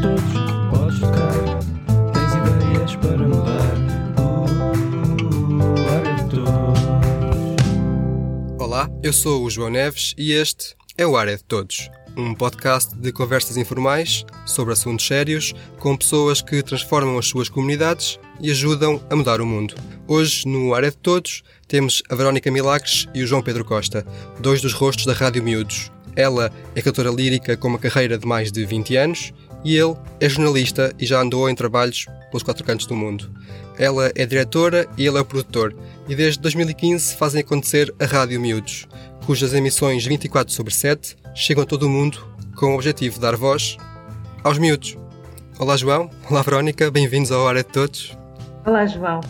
todos, podes tocar. Tens ideias para mudar. Uh. Olá, eu sou o João Neves e este é o Área de Todos, um podcast de conversas informais sobre assuntos sérios com pessoas que transformam as suas comunidades e ajudam a mudar o mundo. Hoje, no Área de Todos, temos a Verónica Milagres e o João Pedro Costa, dois dos rostos da Rádio Miúdos. Ela é cantora lírica com uma carreira de mais de 20 anos e ele é jornalista e já andou em trabalhos pelos quatro cantos do mundo. Ela é diretora e ele é o produtor, e desde 2015 fazem acontecer a Rádio Miúdos, cujas emissões 24 sobre 7 chegam a todo o mundo com o objetivo de dar voz aos miúdos. Olá João, olá Verónica, bem-vindos ao Hora de Todos. Olá, João.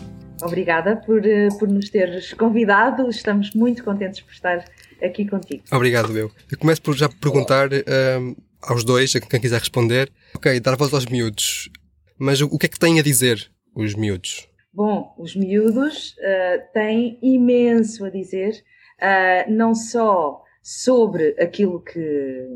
Obrigada por, eh, por nos teres convidado. Estamos muito contentes por estar aqui contigo. Obrigado, eu. Eu começo por já perguntar um, aos dois, a quem quiser responder. Ok, dar voz aos miúdos. Mas o, que é que têm a dizer os miúdos? Bom, os miúdos uh, têm imenso a dizer, uh, não só sobre aquilo que,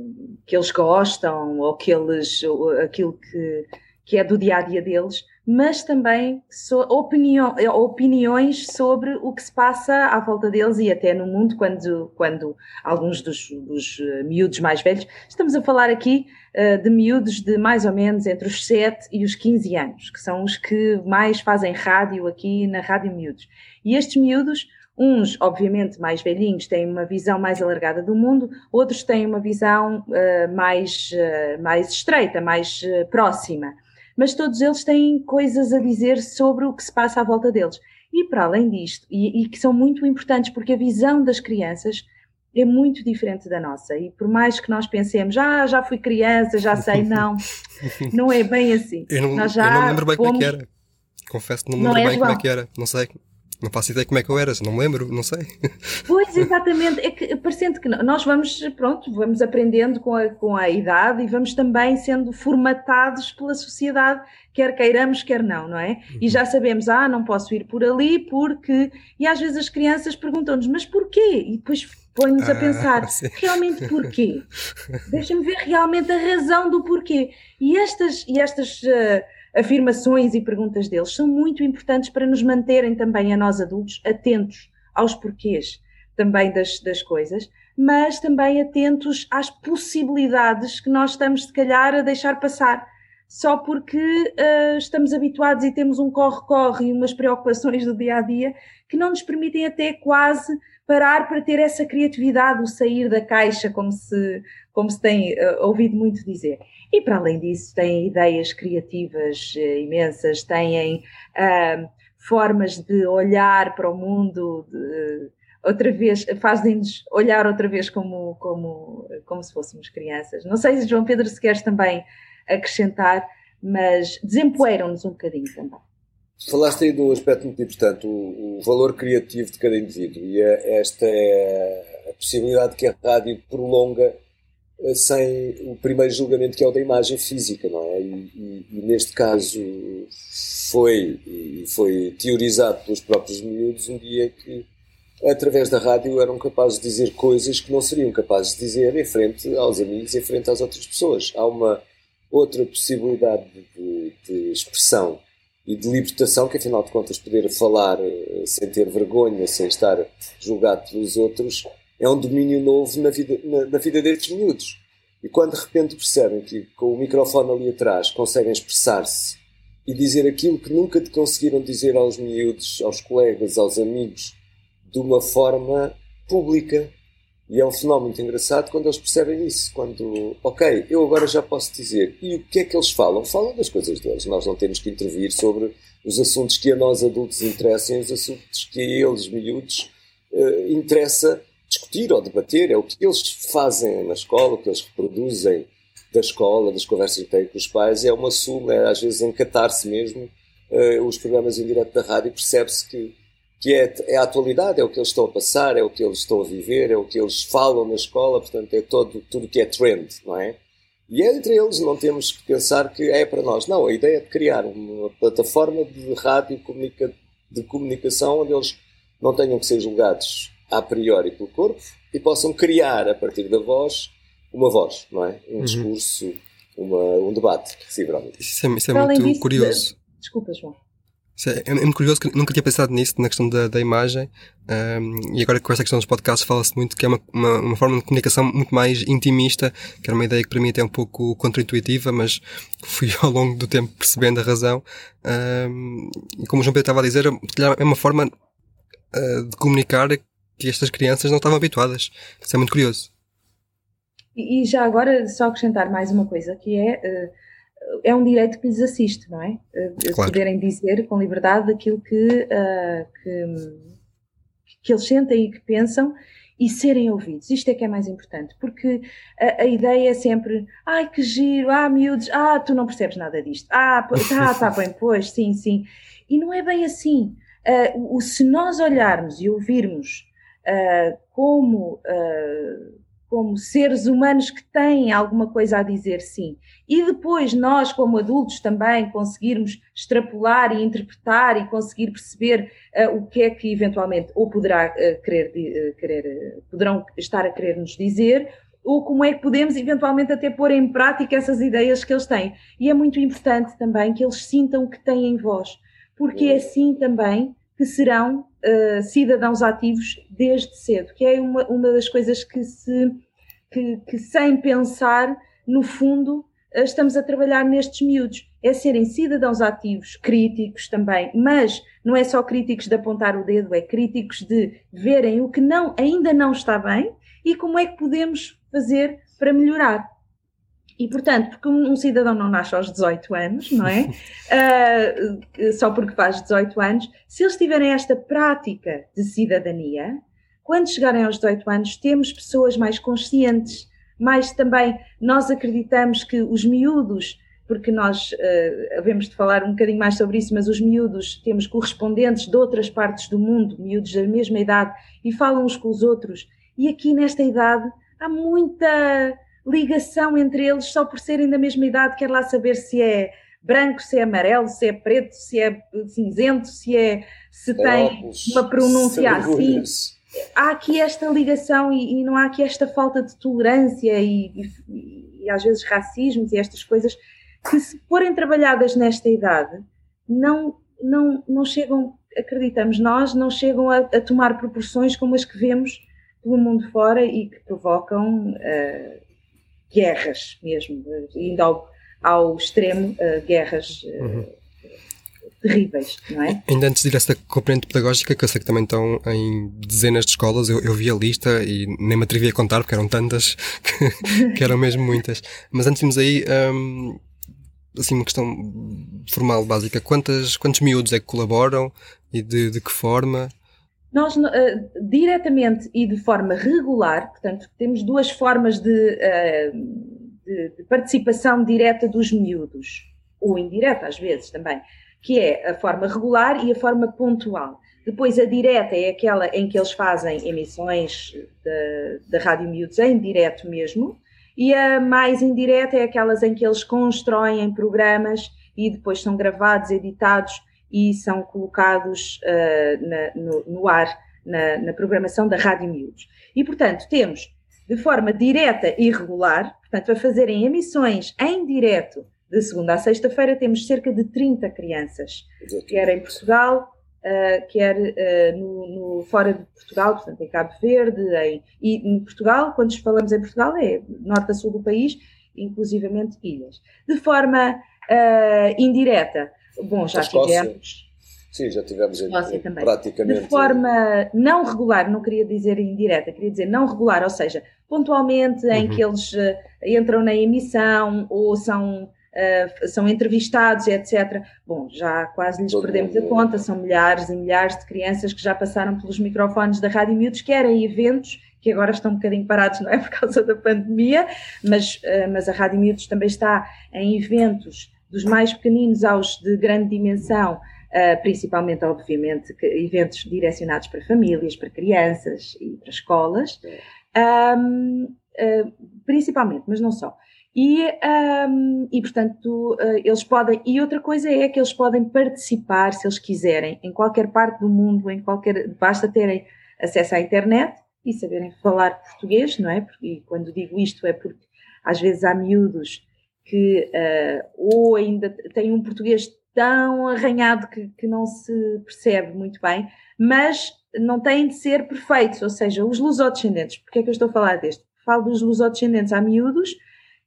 que eles gostam ou que eles, ou aquilo que, que é do dia a dia deles, mas também so, opinião, opiniões sobre o que se passa à volta deles e até no mundo, quando, quando alguns dos, dos eh, miúdos mais velhos, estamos a falar aqui uh, de miúdos de mais ou menos entre os 7 e os 15 anos, que são os que mais fazem rádio aqui na Rádio Miúdos. E estes miúdos, uns, obviamente, mais velhinhos, têm uma visão mais alargada do mundo, outros têm uma visão uh, mais, uh, mais estreita, mais próxima mas todos eles têm coisas a dizer sobre o que se passa à volta deles. E para além disto, e, e que são muito importantes, porque a visão das crianças é muito diferente da nossa. E por mais que nós pensemos, ah, já fui criança, já sei, não, não é bem assim. Eu não, nós já eu não lembro bem fomos... como é que era. Confesso que não me Não lembro é, bem como é que era. Não sei. Não faço ideia como é que eu era, não me lembro, não sei. Pois, exatamente. É que parecendo que nós vamos, pronto, vamos aprendendo com a, com a idade e vamos também sendo formatados pela sociedade, quer queiramos, quer não, não é? E já sabemos, ah, não posso ir por ali porque. E às vezes as crianças perguntam-nos, mas porquê? E depois põe-nos a Ah, pensar, sim. realmente porquê? Deixa-me ver realmente a razão do porquê. E estas, e estas eh, afirmações e perguntas deles são muito importantes para nos manterem também a nós adultos atentos aos porquês também das, das coisas, mas também atentos às possibilidades que nós estamos, se calhar, a deixar passar. Só porque eh, estamos habituados e temos um corre-corre e umas preocupações do dia a dia que não nos permitem até quase parar para ter essa criatividade, o sair da caixa, como se, como se tem eh, ouvido muito dizer. E para além disso, têm ideias criativas eh, imensas, têm ah, formas de olhar para o mundo, de, outra vez, fazem-nos olhar outra vez como, como, como se fôssemos crianças. Não sei se João Pedro se queres também acrescentar, mas desempoeiram-nos um bocadinho também. Falaste aí de um aspecto muito importante, o, o valor criativo de cada indivíduo. E é- esta é a possibilidade que a rádio prolonga eh, sem o primeiro julgamento que é o da imagem física, não é? E, e- e neste caso foi, e foi teorizado pelos próprios miúdos um dia que através da rádio eram capazes de dizer coisas que não seriam capazes de dizer em frente aos amigos, em frente às outras pessoas. Há uma outra possibilidade de, de expressão e de libertação, que afinal de contas poder falar eh, sem ter vergonha, sem estar julgado pelos outros, é um domínio novo na vida, na, na vida destes miúdos. E quando de repente percebem que com o microfone ali atrás conseguem expressar-se e dizer aquilo que nunca te conseguiram dizer aos miúdos, aos colegas, aos amigos, de uma forma pública. E é um fenómeno muito engraçado quando eles percebem isso. Quando, ok, eu agora já posso dizer. E o que é que eles falam? Falam das coisas deles. Nós não temos que intervir sobre os assuntos que a nós adultos interessam, os assuntos que a eles, miúdos, eh, interessa discutir ou debater. É o que eles fazem na escola, o que eles reproduzem da escola, das conversas que têm com os pais. É uma suma, é, às vezes encatar-se mesmo. Eh, os programas em direto da rádio percebe-se que que é, é a atualidade, é o que eles estão a passar, é o que eles estão a viver, é o que eles falam na escola, portanto é todo, tudo que é trend, não é? E é entre eles, não temos que pensar que é para nós. Não, a ideia é de criar uma plataforma de rádio comunica, de comunicação onde eles não tenham que ser julgados a priori pelo corpo e possam criar, a partir da voz, uma voz, não é? Um discurso uma, um debate recíproco. Isso é, isso é muito disso, curioso. Desculpa, João. É, é, muito curioso que nunca tinha pensado nisso, na questão da, da imagem, um, e agora com esta questão dos podcasts fala-se muito que é uma, uma, uma, forma de comunicação muito mais intimista, que era uma ideia que para mim até é um pouco contra-intuitiva, mas fui ao longo do tempo percebendo a razão. Um, e como o João Pedro estava a dizer, é uma forma uh, de comunicar que estas crianças não estavam habituadas. Isso é muito curioso. E, e já agora, só acrescentar mais uma coisa, que é. Uh, é um direito que lhes assiste, não é? Eh, claro. Poderem dizer com liberdade aquilo que, uh, que, que, eles sentem e que pensam e serem ouvidos. Isto é que é mais importante, porque a, a, ideia é sempre, ai que giro, ah miúdos, ah tu não percebes nada disto, ah tá, tá bem, pois, sim, sim. E não é bem assim. Uh, o, se nós olharmos e ouvirmos uh, como como seres humanos que têm alguma coisa a dizer, sim. E depois nós, como adultos, também conseguirmos extrapolar e interpretar e conseguir perceber uh, o que é que eventualmente ou poderá uh, querer, uh, querer poderão estar a querer nos dizer, ou como é que podemos eventualmente até pôr em prática essas ideias que eles têm. E é muito importante também que eles sintam que têm voz, porque é assim também que serão uh, cidadãos ativos desde cedo, que é uma, uma das coisas que se que, que sem pensar, no fundo, uh, estamos a trabalhar nestes miúdos. É serem cidadãos ativos, críticos também, mas não é só críticos de apontar o dedo, é críticos de verem o que não, ainda não está bem e como é que podemos fazer para melhorar. E, portanto, porque um cidadão não nasce aos 18 anos, não é? Uh, só porque faz 18 anos, se eles tiverem esta prática de cidadania, quando chegarem aos 18 anos, temos pessoas mais conscientes, mais também nós acreditamos que os miúdos, porque nós uh, havemos de falar um bocadinho mais sobre isso, mas os miúdos temos correspondentes de outras partes do mundo, miúdos da mesma idade, e falam uns com os outros. E aqui nesta idade há muita ligação entre eles só por serem da mesma idade, quer lá saber se é branco, se é amarelo, se é preto, se é cinzento, se é se tem uma pronúncia assim. Há aqui esta ligação e, e, não há aqui esta falta de tolerância e, e, e às vezes racismos e estas coisas que se forem trabalhadas nesta idade não, não, não chegam, acreditamos nós, não chegam a, a tomar proporções como as que vemos pelo mundo fora e que provocam uh, guerras mesmo, indo ao, ao extremo, uh, guerras uh, uhum. terríveis, não é? Ainda antes de ir a esta componente pedagógica, que eu sei que também estão em dezenas de escolas, eu, eu vi a lista e nem me atrevi a contar, porque eram tantas, que, que eram mesmo muitas. Mas antes de irmos aí, um, assim, uma questão formal, básica, quantas, quantos miúdos é que colaboram e de, de que forma? Nós, uh, diretamente e de forma regular, portanto, temos duas formas de, uh, de, de, participação direta dos miúdos, ou indireta às vezes também, que é a forma regular e a forma pontual. Depois, a direta é aquela em que eles fazem emissões da Rádio Miúdos em direto mesmo, e a mais indireta é aquelas em que eles constroem programas e depois são gravados, editados e são colocados uh, na, no, no, ar na, na, programação da Rádio Miúdos. E, portanto, temos de forma direta e regular, portanto, a fazerem emissões em direto de segunda a sexta-feira, temos cerca de 30 crianças, quer em Portugal, uh, quer uh, no, no, fora de Portugal, portanto, em Cabo Verde, em, e em Portugal, quando falamos em Portugal, é norte a sul do país, inclusivamente ilhas. De forma indireta, Bom, já tivemos. Sim, já tivemos em, praticamente. De forma não regular, não queria dizer indireta, queria dizer não regular, ou seja, pontualmente em uhum. que eles uh, entram na emissão ou são, uh, são entrevistados, etc. Bom, já quase lhes Todo perdemos mundo. a conta, são milhares e milhares de crianças que já passaram pelos microfones da Rádio Miúdos, que eram eventos que agora estão um bocadinho parados, não é por causa da pandemia, mas, uh, mas a Rádio Miúdos também está em eventos dos mais pequeninos aos de grande dimensão, uh, principalmente, obviamente, eventos direcionados para famílias, para crianças e para escolas, ah, principalmente, mas não só. E, um, e portanto, uh, eles podem. E outra coisa é que eles podem participar, se eles quiserem, em qualquer parte do mundo, em qualquer. Basta terem acesso à internet e saberem falar português, não é? E quando digo isto é porque às vezes há miúdos que uh, ou ainda têm um português tão arranhado que, que não se percebe muito bem, mas não têm de ser perfeitos, ou seja, os lusodescendentes. Porquê é que eu estou a falar deste? Falo dos lusodescendentes há miúdos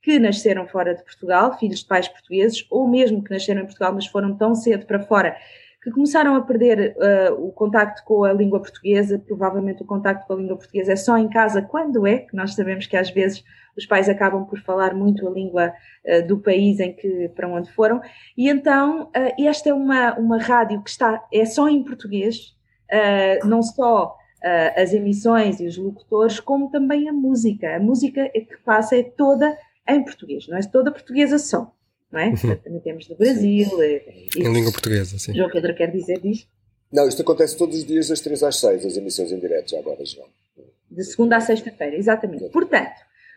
que nasceram fora de Portugal, filhos de pais portugueses, ou mesmo que nasceram em Portugal, mas foram tão cedo para fora que começaram a perder uh, o contacto com a língua portuguesa. Provavelmente o contacto com a língua portuguesa é só em casa, quando é, que nós sabemos que às vezes os pais acabam por falar muito a língua uh, do país em que para onde foram. E então uh, esta é uma, uma rádio que está é só em português, não só as emissões e os locutores, como também a música. A música que passa é toda em português, não é toda portuguesa só não é? Uhum. Também temos do Brasil. E, em língua portuguesa, sim. João Pedro quer dizer disto? Não, isto acontece todos os dias das 3 às 6, as emissões em direto, já agora, João. De segunda a sexta-feira, exatamente. Portanto,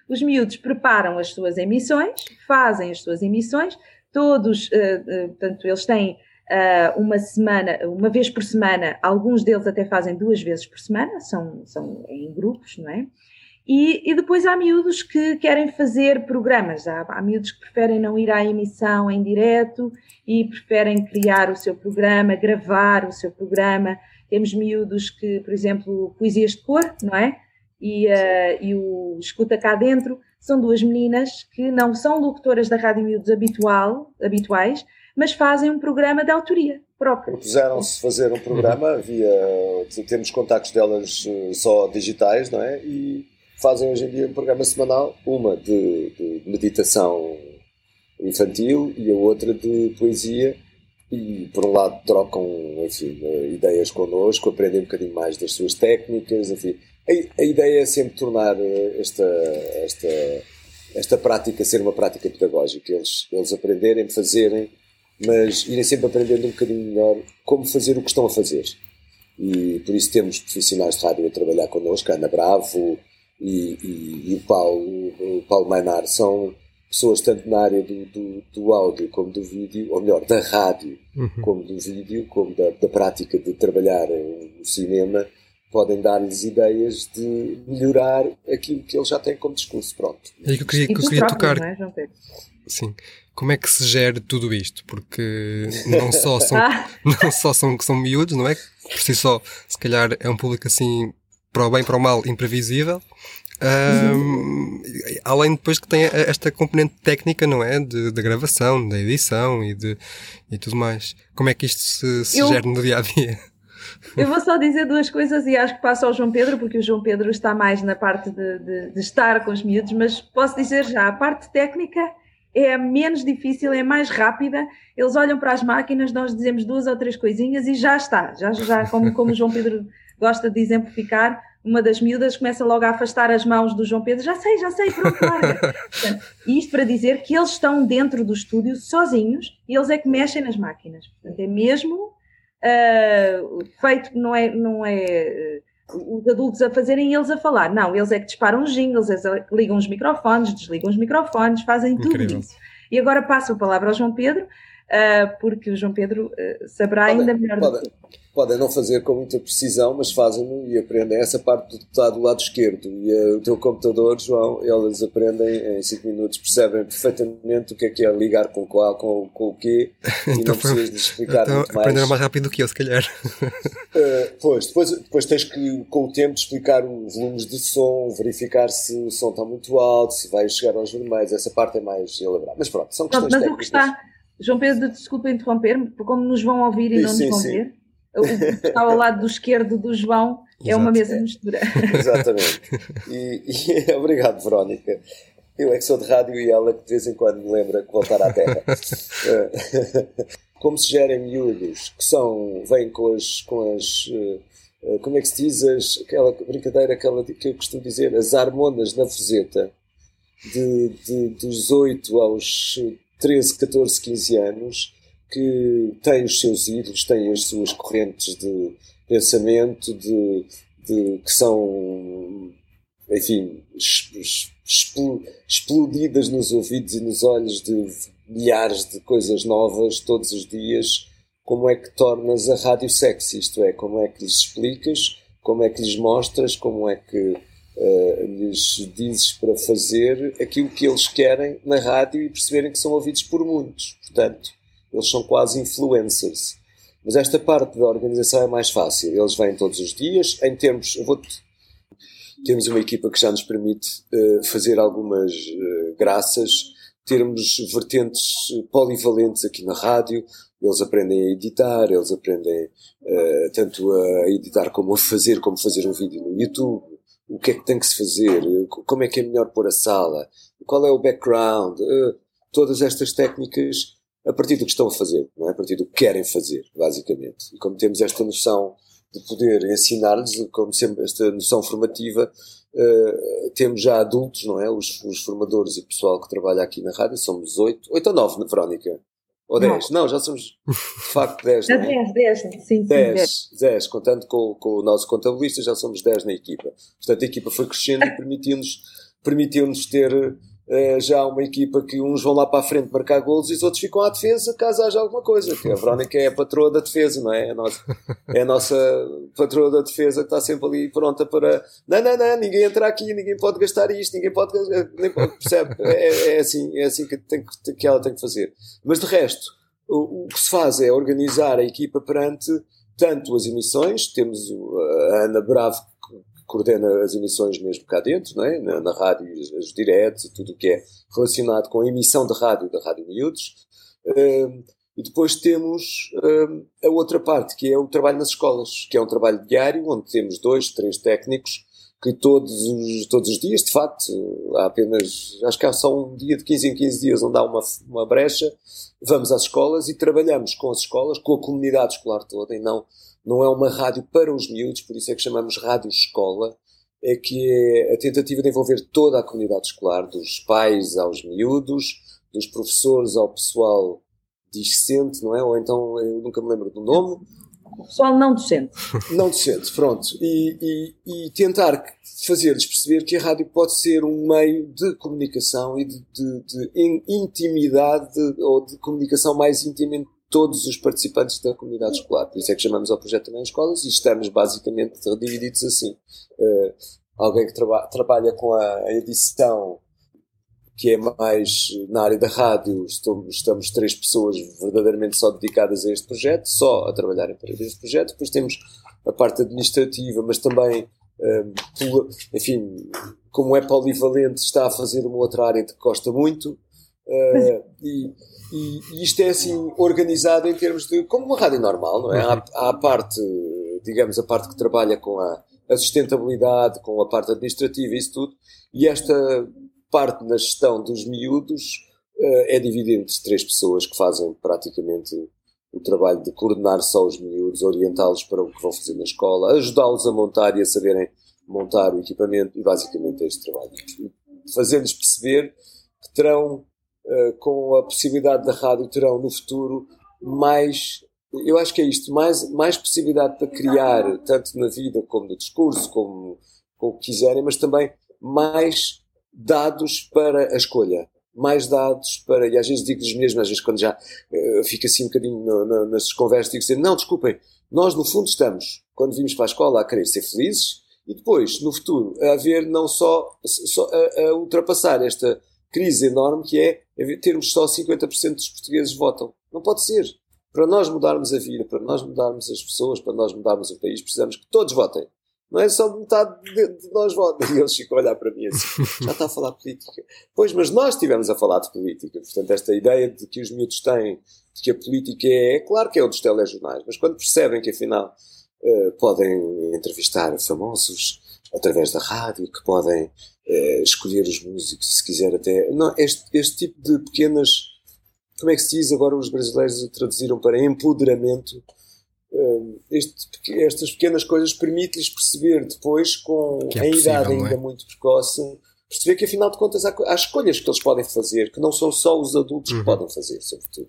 os miúdos preparam as suas emissões, fazem as suas emissões, todos, uh, uh, portanto, eles têm uh, uma semana, uma vez por semana, alguns deles até fazem duas vezes por semana, são, são em grupos, não é? E, e, depois há miúdos que querem fazer programas, há, há miúdos que preferem não ir à emissão em direto e preferem criar o seu programa, gravar o seu programa. Temos miúdos que, por exemplo, poesias de cor, não é? E, uh, e o Escuta Cá Dentro são duas meninas que não são locutoras da Rádio Miúdos habitual, habituais, mas fazem um programa de autoria própria. Propuseram-se fazer um programa, havia, temos contactos delas eh, só digitais, não é? E fazem hoje em dia um programa semanal, uma de, de meditação infantil e a outra de poesia e por um lado trocam enfim, ideias connosco, aprendem um bocadinho mais das suas técnicas, enfim. A, a ideia é sempre tornar eh, esta, esta, esta prática ser uma prática pedagógica, eles, eles aprenderem, fazerem, mas irem sempre aprendendo um bocadinho melhor como fazer o que estão a fazer. E por isso temos profissionais de rádio a trabalhar connosco, a Ana Bravo, e, e, e o Paulo, o Paulo Mainar são pessoas tanto na área do, do, do, áudio como do vídeo, ou melhor, da rádio uhum. como do vídeo, como da, da prática de trabalhar no cinema, podem dar-lhes ideias de melhorar aquilo que eles já têm como discurso. Pronto. É que eu queria, que eu queria tocar. É, Sim. Como é que se gera tudo isto? Porque não só são, ah. não só são, são miúdos, não é? Por si só, se calhar é um público assim para o bem, para o mal, imprevisível. Um, além depois que tem esta componente técnica, não é? De, de gravação, da edição e, de, e tudo mais. Como é que isto se, se eu, gera no dia a dia? Eu vou só dizer duas coisas e acho que passo ao João Pedro, porque o João Pedro está mais na parte de, de, de estar com os miúdos, mas posso dizer já, a parte técnica é menos difícil, é mais rápida. Eles olham para as máquinas, nós dizemos duas ou três coisinhas e já está. Já, já como, como o João Pedro gosta de exemplificar, uma das miúdas começa logo a afastar as mãos do João Pedro, já sei, já sei, pronto, larga. isto para dizer que eles estão dentro do estúdio sozinhos e eles é que mexem nas máquinas. Portanto, é mesmo uh, feito, não é, não é uh, os adultos a fazerem e eles a falar. Não, eles é que disparam os jingles, eles ligam os microfones, desligam os microfones, fazem tudo Incrível. isso. E agora passo a palavra ao João Pedro, porque o João Pedro uh, saberá pode, ainda melhor pode, do que Podem não fazer com muita precisão, mas fazem e aprendem essa parte do, está do lado esquerdo. E uh, o teu computador, João, eles aprendem em 5 minutos, percebem perfeitamente o que é que é ligar com qual, com, com o quê, e então, não precisas de explicar então, muito mais. Aprenderam mais rápido do que eu, se calhar. pois, depois, depois tens que, com o tempo, explicar os volumes de som, verificar se o som está muito alto, se vai chegar aos vermelhos, essa parte é mais elaborada. Mas pronto, são questões mas técnicas. o que está João Pedro, desculpa interromper-me, como nos vão ouvir e sim, não nos vão sim. ver, o que está ao lado do esquerdo do João é uma mesa de mistura. Exatamente. E, e, obrigado, Verónica. Eu é que sou de rádio e ela que de vez em quando me lembra que voltar à Terra. Como se gerem miúdos que são, vêm com as, com as eh, como é que se diz, as, aquela brincadeira aquela que eu costumo dizer, as hormonas na fuseta, de, de, dos 8 aos 13, 14, 15 anos, que têm os seus ídolos, têm as suas correntes de pensamento, de, de que são, enfim, explodidas nos ouvidos e nos olhos de milhares de coisas novas todos os dias. Como é que tornas a rádio sexy? Isto é, como é que lhes explicas, como é que lhes mostras, como é que uh, lhes dizes para fazer aquilo que eles querem na rádio e perceberem que são ouvidos por muitos. Portanto, eles são quase influencers. Mas esta parte da organização é mais fácil. Eles vêm todos os dias. Em termos, eu vou temos uma equipa que já nos permite uh, fazer algumas uh, graças, termos vertentes polivalentes aqui na rádio. Eles aprendem a editar, eles aprendem tanto a editar como a fazer, como fazer um vídeo no YouTube. O que é que tem que se fazer? Como é que é melhor pôr a sala? Qual é o background? todas estas técnicas a partir do que estão a fazer, não é? a partir do que querem fazer, basicamente. E como temos esta noção de poder ensinar-lhes, como sempre, esta noção formativa, uh, temos já adultos, não é? Os, os, formadores e o pessoal que trabalha aqui na rádio, somos oito, oito ou nove, Verónica? Ou dez? Não, já somos de facto dez. Já dez, dez, sim, sim. Dez, dez, contando com, com o nosso contabilista, já somos dez na equipa. Portanto, a equipa foi crescendo e permitiu-nos permitiu ter uh, já uma equipa que uns vão lá para a frente marcar golos e os outros ficam à defesa caso haja alguma coisa. Que a Verónica é a patroa da defesa, não é? É a nossa, é a nossa patroa da defesa que está sempre ali pronta para. Não, não, não, ninguém entra aqui, ninguém pode gastar isto, ninguém pode. Nem pode percebe? É, é, assim, é assim que, tem que, que ela tem que fazer. Mas de resto, o, o que se faz é organizar a equipa perante tanto as emissões, temos a Ana Bravo coordena as emissões mesmo cá dentro, não é? na, na rádio, os, os diretos e tudo o que é relacionado com a emissão de rádio da Rádio Miúdos. Um, e depois temos um, a outra parte, que é o trabalho nas escolas, que é um trabalho diário, onde temos dois, três técnicos que todos os, todos os dias, de facto, há apenas, acho que há só um dia de 15 em 15 dias onde há uma, uma brecha, vamos às escolas e trabalhamos com as escolas, com a comunidade escolar toda e não não é uma rádio para os miúdos, por isso é que chamamos rádio escola, é que é a tentativa de envolver toda a comunidade escolar, dos pais aos miúdos, dos professores ao pessoal discente, não é? Ou então, eu nunca me lembro do nome. Pessoal não docente. Não docente, pronto. E, e, e tentar fazer-lhes perceber que a rádio pode ser um meio de comunicação e de, de, de intimidade ou de comunicação mais intimamente todos os participantes da comunidade escolar. Por isso é que chamamos ao projeto também escolas e estamos basicamente divididos assim. Uh, alguém que traba trabalha com a edição, que é mais na área da rádio, estamos, estamos três pessoas verdadeiramente só dedicadas a este projeto, só a trabalharem para este projeto. Depois temos a parte administrativa, mas também, uh, enfim, como é polivalente, está a fazer uma outra área que gosta muito. Uh, e, e, e, isto é assim organizado em termos de como uma rádio normal, não é? Há, há a parte, digamos, a parte que trabalha com a, a sustentabilidade, com a parte administrativa isso tudo, e esta parte na gestão dos miúdos uh, é dividida entre três pessoas que fazem praticamente o trabalho de coordenar só os miúdos, orientá-los para o que vão fazer na escola, ajudá-los a montar e a saberem montar o equipamento e basicamente é este trabalho. Fazer-lhes perceber que terão eh, com a possibilidade da rádio, terão no futuro mais. Eu acho que é isto, mais, mais possibilidade para criar, tanto na vida como no discurso, como, como quiserem, mas também mais dados para a escolha mais dados para, e às vezes digo-lhes mesmo, às vezes quando já uh, fica assim um bocadinho no, no, nessas conversas, digo sempre, não, desculpem, nós no fundo estamos, quando vimos para a escola, a querer ser felizes, e depois, no futuro, a haver não só, só a, a ultrapassar esta crise enorme que é termos só 50% dos portugueses votam. Não pode ser. Para nós mudarmos a vida, para nós mudarmos as pessoas, para nós mudarmos o país, precisamos que todos votem. Não é só metade de, de nós votem. E eles ficam a olhar para mim assim, já está a falar política. Pois, mas nós estivemos a falar de política. Portanto, esta ideia de que os miúdos têm, de que a política é, é claro que é o dos telejornais, mas quando percebem que afinal uh, podem entrevistar famosos através da rádio, que podem uh, escolher os músicos, se quiser até. Não, este, este tipo de pequenas. Como é que se diz agora? Os brasileiros traduziram para empoderamento. Uh, este, estas pequenas coisas permitem-lhes perceber depois, com é a idade é? ainda muito precoce, perceber que afinal de contas há, há, escolhas que eles podem fazer, que não são só os adultos uhum. que podem fazer, sobretudo.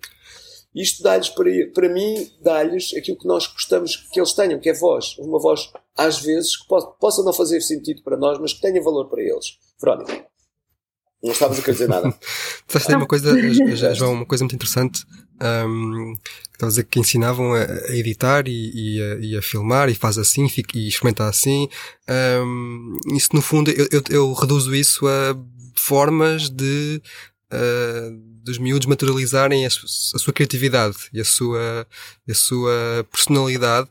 Isto dá-lhes, para, para mim, dá-lhes aquilo que nós gostamos que eles tenham, que é voz. Uma voz, às vezes, que possa não fazer sentido para nós, mas que tenha valor para eles. Verónica. Não estavas a querer dizer nada. Estás a dizer uma coisa, João, uma coisa muito interessante. Um, estavas a que ensinavam a, a editar e, e, a, e, a, filmar e faz assim fica, e experimenta assim. Um, isso no fundo, eu, eu, eu, reduzo isso a formas de uh, dos miúdos materializarem a, a, sua criatividade e a sua, a sua personalidade,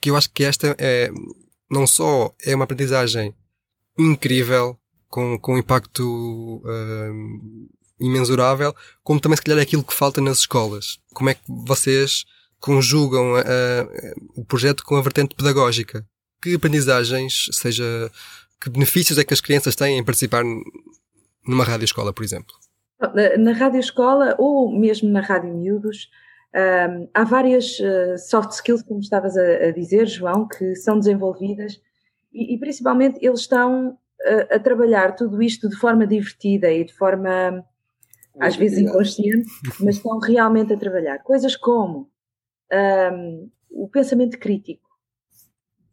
que eu acho que esta é, não só é uma aprendizagem incrível, com, com impacto uh, imensurável, como também se calhar é aquilo que falta nas escolas. Como é que vocês conjugam uh, uh, o projeto com a vertente pedagógica? Que aprendizagens, seja, que benefícios é que as crianças têm em participar numa rádio escola, por exemplo? Na, na rádio escola ou mesmo na rádio miúdos, um, há várias uh, soft skills, como estavas a, a, dizer, João, que são desenvolvidas e, e principalmente eles estão a, trabalhar tudo isto de forma divertida e de forma às vezes inconsciente, mas estão realmente a trabalhar. Coisas como um, o pensamento crítico.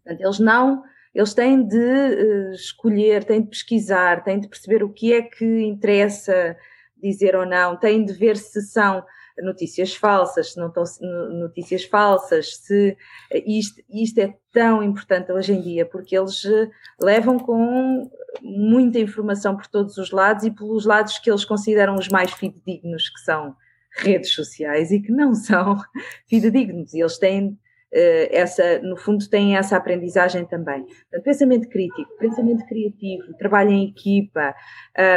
Portanto, eles não, eles têm de uh, escolher, têm de pesquisar, têm de perceber o que é que interessa dizer ou não, têm de ver se são notícias falsas, se não estão notícias falsas, se isto, isto é tão importante hoje em dia, porque eles eh, levam com muita informação por todos os lados e pelos lados que eles consideram os mais fidedignos, que são redes sociais e que não são fidedignos. E eles têm eh, essa, no fundo, têm essa aprendizagem também. Portanto, pensamento crítico, pensamento criativo, trabalho em equipa,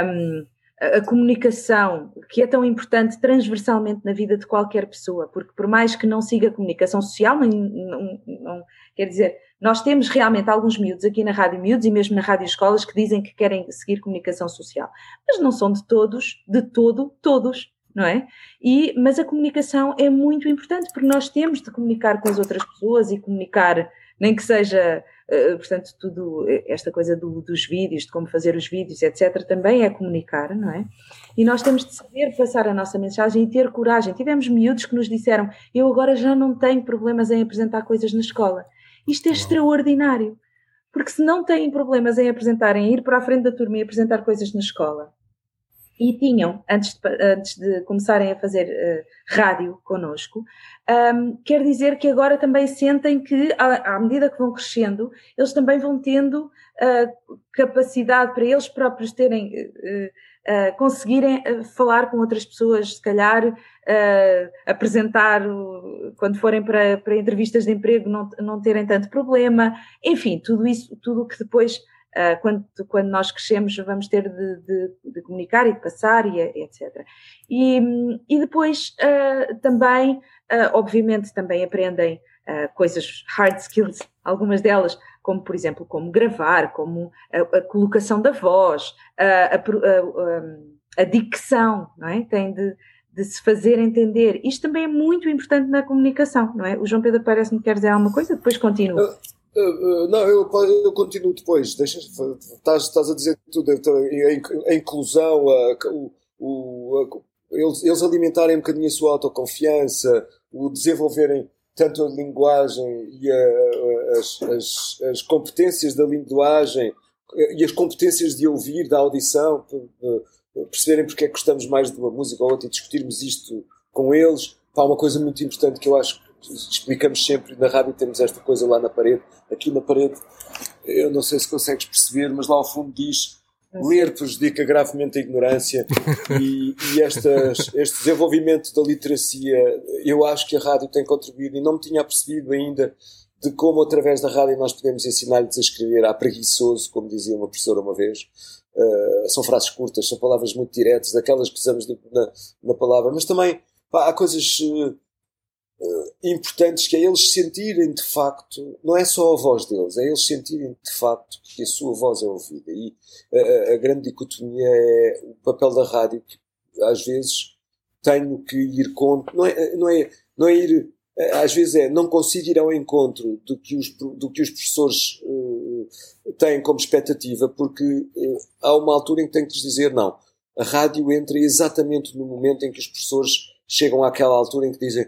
um, a, comunicação, que é tão importante transversalmente na vida de qualquer pessoa, porque por mais que não siga a comunicação social, não, não, não, quer dizer, nós temos realmente alguns miúdos aqui na Rádio Miúdos e mesmo na Rádio Escolas que dizem que querem seguir comunicação social, mas não são de todos, de todo, todos, não é? E, mas a comunicação é muito importante porque nós temos de comunicar com as outras pessoas e comunicar, nem que seja eh, portanto, tudo, eh, esta coisa do, dos vídeos, de como fazer os vídeos, etc., também é comunicar, não é? E nós temos de saber passar a nossa mensagem e ter coragem. Tivemos miúdos que nos disseram: Eu agora já não tenho problemas em apresentar coisas na escola. Isto é Uau. extraordinário. Porque se não têm problemas em apresentarem, ir para a frente da turma e apresentar coisas na escola, e tinham, antes de, antes de começarem a fazer uh, rádio connosco, um, quer dizer que agora também sentem que, à, à, medida que vão crescendo, eles também vão tendo uh, capacidade para eles próprios terem, uh, conseguirem falar com outras pessoas, se calhar apresentar, quando forem para, para entrevistas de emprego, não, não terem tanto problema, enfim, tudo isso, tudo o que depois uh, quando, quando nós crescemos vamos ter de, de, de comunicar e de passar e etc. E, e depois uh, também, uh, obviamente, também aprendem coisas hard skills, algumas delas, como por exemplo, como gravar, como a, a colocação da voz, a, a, a, dicção, não é? Tem de, de se fazer entender. Isto também é muito importante na comunicação, não é? O João Pedro parece-me que quer dizer alguma coisa, depois continua. Uh, não, eu, eu continuo depois. Deixa, estás, estás a dizer tudo. A, a inclusão, a, o, a, eles, eles alimentarem um bocadinho a sua autoconfiança, o desenvolverem tanto a linguagem e as, as, as, competências da linguagem e as competências de ouvir, da audição, perceberem porque é que gostamos mais de uma música ou outra e discutirmos isto com eles. Há uma coisa muito importante que eu acho explicamos sempre, na rádio temos esta coisa lá na parede, aqui na parede, eu não sei se consegues perceber, mas lá ao fundo diz ler prejudica gravemente a ignorância e, e estas, este desenvolvimento da literacia, eu acho que a rádio tem contribuído e não me tinha percebido ainda de como através da rádio nós podemos ensinar-lhes a escrever a preguiçoso, como dizia uma professora uma vez. Uh, são frases curtas, são palavras muito diretas, daquelas que usamos na, na palavra, mas também pá, há coisas uh, importantes que é eles sentirem de facto, não é só a voz deles, é eles sentirem de facto que a sua voz é ouvida. E a, a grande dicotomia é o papel da rádio, que às vezes tenho que ir contra, não é, não é, não é ir, às vezes é, não consigo ir ao encontro do que os, do que os professores uh, têm como expectativa, porque uh, há uma altura em que tenho que lhes dizer não. A rádio entra exatamente no momento em que os professores chegam àquela altura em que dizem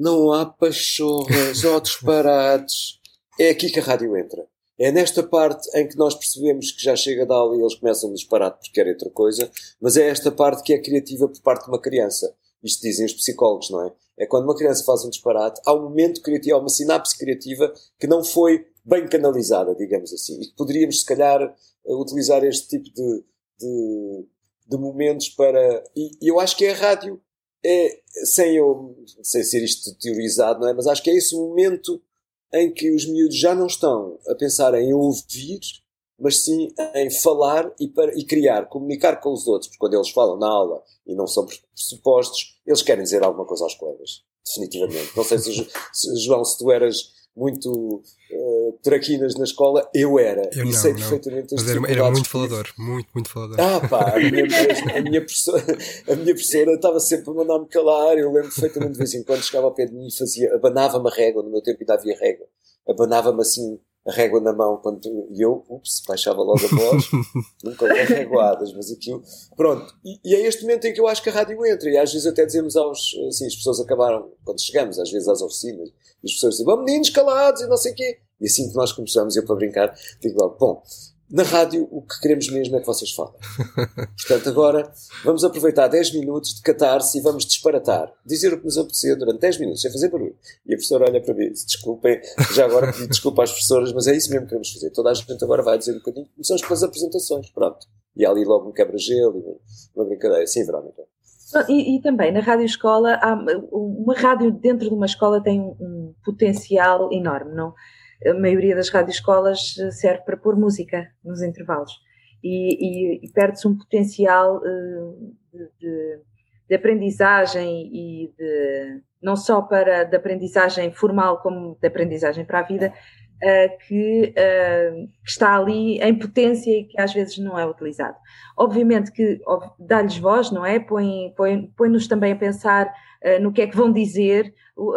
não há pachorras ou disparates. É aqui que a rádio entra. É nesta parte em que nós percebemos que já chega da aula e eles começam a disparar porque querem outra coisa, mas é esta parte que é criativa por parte de uma criança. Isto dizem os psicólogos, não é? É quando uma criança faz um disparate, há um momento criativo, há uma sinapse criativa que não foi bem canalizada, digamos assim. E que poderíamos, se calhar, utilizar este tipo de, de, de momentos para. E, e, eu acho que é a rádio, é, sem eu sem ser isto teorizado, não é? Mas acho que é esse momento em que os miúdos já não estão a pensar em ouvir, mas sim em falar e, para, e criar, comunicar com os outros, porque quando eles falam na aula e não são pressupostos, eles querem dizer alguma coisa aos colegas, definitivamente. Não sei se, se João, se tu eras muito uh, traquinas na escola, eu era. Eu e não, sei não. perfeitamente as Mas era, era muito falador, muito, muito falador. Ah pá, a minha, a minha, professora, a minha professora estava sempre a mandar-me calar, eu lembro perfeitamente de vez em quando chegava ao pé de mim e fazia, abanava-me a régua, no meu tempo ainda havia régua, abanava-me assim a régua na mão quando e eu, ups, baixava logo a voz, nunca é reguadas, mas aquilo, pronto. E, e, é este momento em que eu acho que a rádio entra, e às vezes até dizemos aos, assim, as pessoas acabaram, quando chegamos, às vezes às oficinas, e as pessoas dizem, vamos meninos calados e não sei o quê. E assim que nós começamos, eu para brincar, digo logo, bom, na rádio, o que queremos mesmo é que vocês falem. Portanto, agora vamos aproveitar 10 minutos de catarse e vamos disparatar. Dizer o que nos apetecer durante 10 minutos, sem fazer barulho. E a professora olha para mim e diz: Desculpem, já agora pedi desculpa às professoras, mas é isso mesmo que queremos fazer. Toda a gente agora vai dizer um bocadinho. Começamos com as apresentações. Pronto. E há ali logo um quebra-gelo e uma brincadeira. Sim, Verónica. E, e, também na rádio escola, há, uma rádio dentro de uma escola tem um, um potencial enorme, não? A maioria das radioescolas eh, serve para pôr música nos intervalos e, e, e perde-se um potencial uh, de, de, aprendizagem e de não só para de aprendizagem formal como de aprendizagem para a vida uh, que, que, está ali em potência e que às vezes não é utilizado. Obviamente que dá-lhes voz, não é? Põe-nos põe, põe também a pensar no que é que vão dizer,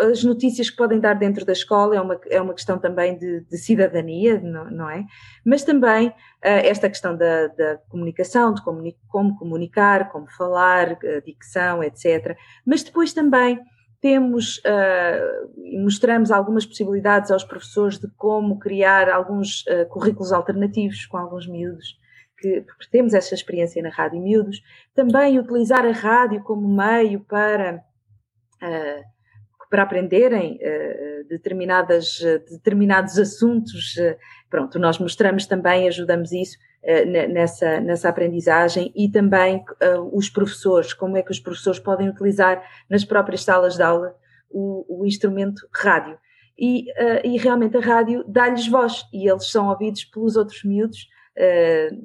as notícias que podem dar dentro da escola é uma, é uma questão também de, de cidadania, não, é? Mas também uh, esta questão da, da comunicação, de comuni como comunicar, como falar, dicção, etc. Mas depois também temos uh, mostramos algumas possibilidades aos professores de como criar alguns uh, currículos alternativos com alguns miúdos, que, porque temos essa experiência na Rádio Miúdos. Também utilizar a rádio como meio para uh, para aprenderem uh, determinadas, uh, determinados assuntos. Pronto, nós mostramos também, ajudamos isso nessa, nessa aprendizagem e também os professores, como é que os professores podem utilizar nas próprias salas de aula o, o instrumento rádio. E, e, realmente a rádio dá-lhes voz e eles são ouvidos pelos outros miúdos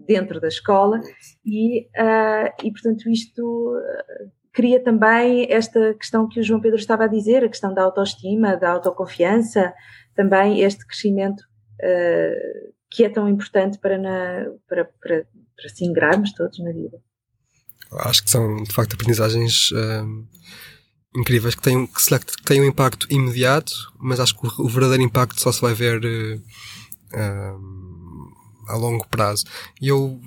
dentro da escola e, e portanto isto cria também esta questão que o João Pedro estava a dizer, a questão da autoestima, da autoconfiança, também este crescimento uh, que é tão importante para, na, para, para, para se ingrarmos todos na vida. Acho que são, de facto, aprendizagens uh, incríveis que têm, que, se, que têm um impacto imediato, mas acho que o, o verdadeiro impacto só se vai ver uh, a longo prazo. E eu,